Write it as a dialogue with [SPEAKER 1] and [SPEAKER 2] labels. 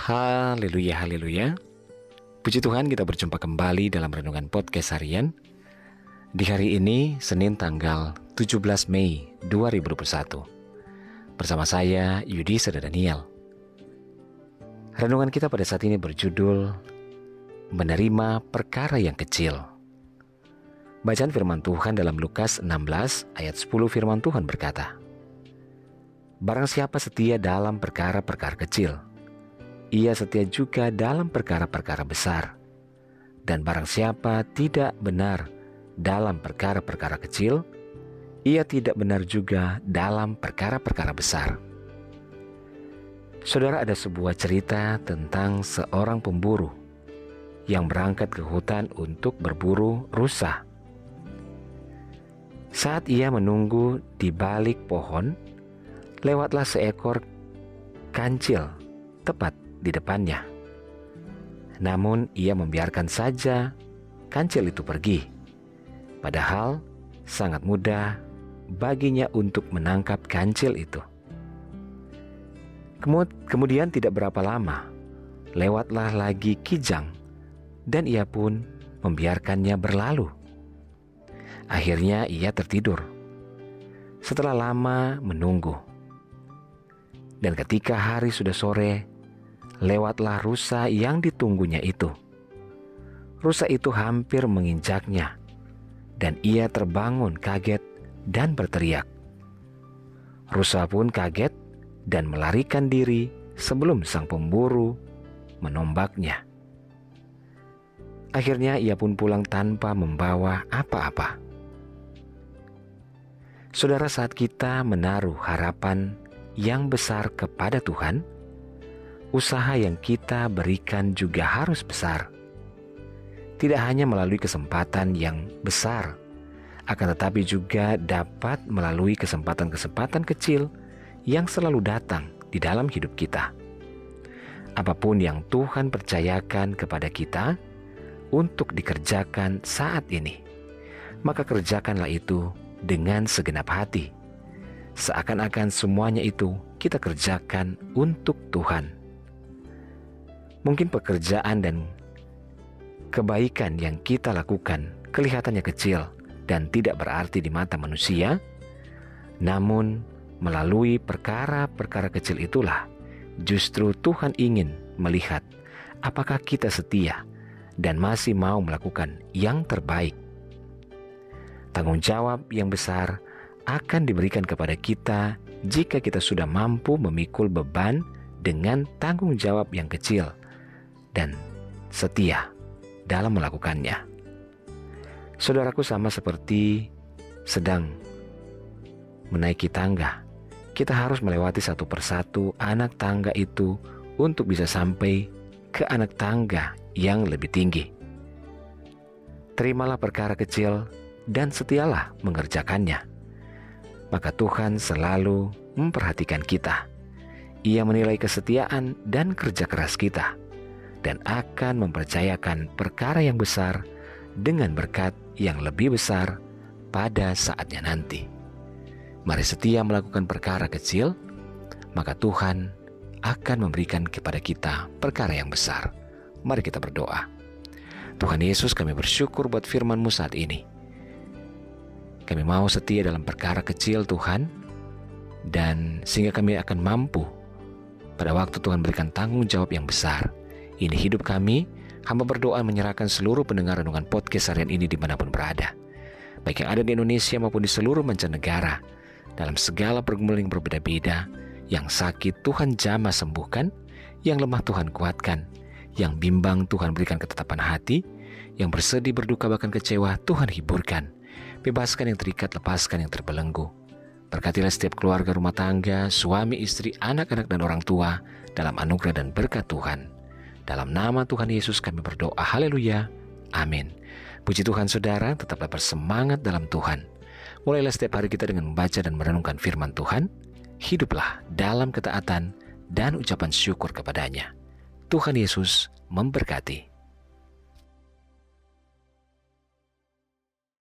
[SPEAKER 1] Haleluya, haleluya. Puji Tuhan kita berjumpa kembali dalam Renungan Podcast Harian. Di hari ini, Senin tanggal 17 Mei 2021. Bersama saya, Yudi Seda Daniel. Renungan kita pada saat ini berjudul Menerima Perkara yang Kecil. Bacaan firman Tuhan dalam Lukas 16 ayat 10 firman Tuhan berkata, Barang siapa setia dalam perkara-perkara kecil, ia setia juga dalam perkara-perkara besar. Dan barang siapa tidak benar dalam perkara-perkara kecil, ia tidak benar juga dalam perkara-perkara besar. Saudara, ada sebuah cerita tentang seorang pemburu yang berangkat ke hutan untuk berburu rusa. Saat ia menunggu di balik pohon, lewatlah seekor kancil tepat di depannya. Namun ia membiarkan saja kancil itu pergi. Padahal sangat mudah baginya untuk menangkap kancil itu. Kemudian tidak berapa lama, lewatlah lagi kijang dan ia pun membiarkannya berlalu. Akhirnya ia tertidur. Setelah lama menunggu, dan ketika hari sudah sore, lewatlah rusa yang ditunggunya itu. Rusa itu hampir menginjaknya, dan ia terbangun kaget dan berteriak. Rusa pun kaget dan melarikan diri sebelum sang pemburu menombaknya. Akhirnya ia pun pulang tanpa membawa apa-apa. Saudara, saat kita menaruh harapan yang besar kepada Tuhan, usaha yang kita berikan juga harus besar. Tidak hanya melalui kesempatan yang besar, akan tetapi juga dapat melalui kesempatan-kesempatan kecil yang selalu datang di dalam hidup kita. Apa pun yang Tuhan percayakan kepada kita untuk dikerjakan saat ini, maka kerjakanlah itu dengan segenap hati seakan-akan semuanya itu kita kerjakan untuk Tuhan. Mungkin pekerjaan dan kebaikan yang kita lakukan kelihatannya kecil dan tidak berarti di mata manusia, namun melalui perkara-perkara kecil itulah justru Tuhan ingin melihat apakah kita setia dan masih mau melakukan yang terbaik. Tanggung jawab yang besar akan diberikan kepada kita jika kita sudah mampu memikul beban dengan tanggung jawab yang kecil dan setia dalam melakukannya. Saudaraku sama seperti sedang menaiki tangga. Kita harus melewati satu persatu anak tangga itu untuk bisa sampai ke anak tangga yang lebih tinggi. Terimalah perkara kecil dan setialah mengerjakannya maka Tuhan selalu memperhatikan kita. Ia menilai kesetiaan dan kerja keras kita, dan akan mempercayakan perkara yang besar dengan berkat yang lebih besar pada saatnya nanti. Mari setia melakukan perkara kecil, maka Tuhan akan memberikan kepada kita perkara yang besar. Mari kita berdoa. Tuhan Yesus kami bersyukur buat firman-Mu saat ini. Kami mau setia dalam perkara kecil Tuhan, dan sehingga kami akan mampu pada waktu Tuhan berikan tanggung jawab yang besar. Ini hidup kami, hamba berdoa menyerahkan seluruh pendengar renungan podcast harian ini di mana pun berada. Baik yang ada di Indonesia maupun di seluruh mancanegara, dalam segala pergumulan yang berbeda-beda, yang sakit Tuhan jamah sembuhkan, yang lemah Tuhan kuatkan, yang bimbang Tuhan berikan ketetapan hati, yang bersedih berduka bahkan kecewa Tuhan hiburkan. Bebaskan yang terikat, lepaskan yang terbelenggu. Berkatilah setiap keluarga rumah tangga, suami, istri, anak-anak, dan orang tua dalam anugerah dan berkat Tuhan. Dalam nama Tuhan Yesus kami berdoa. Haleluya. Amin. Puji Tuhan saudara, tetaplah bersemangat dalam Tuhan. Mulailah setiap hari kita dengan membaca dan merenungkan firman Tuhan. Hiduplah dalam ketaatan dan ucapan syukur kepadanya. Tuhan Yesus memberkati.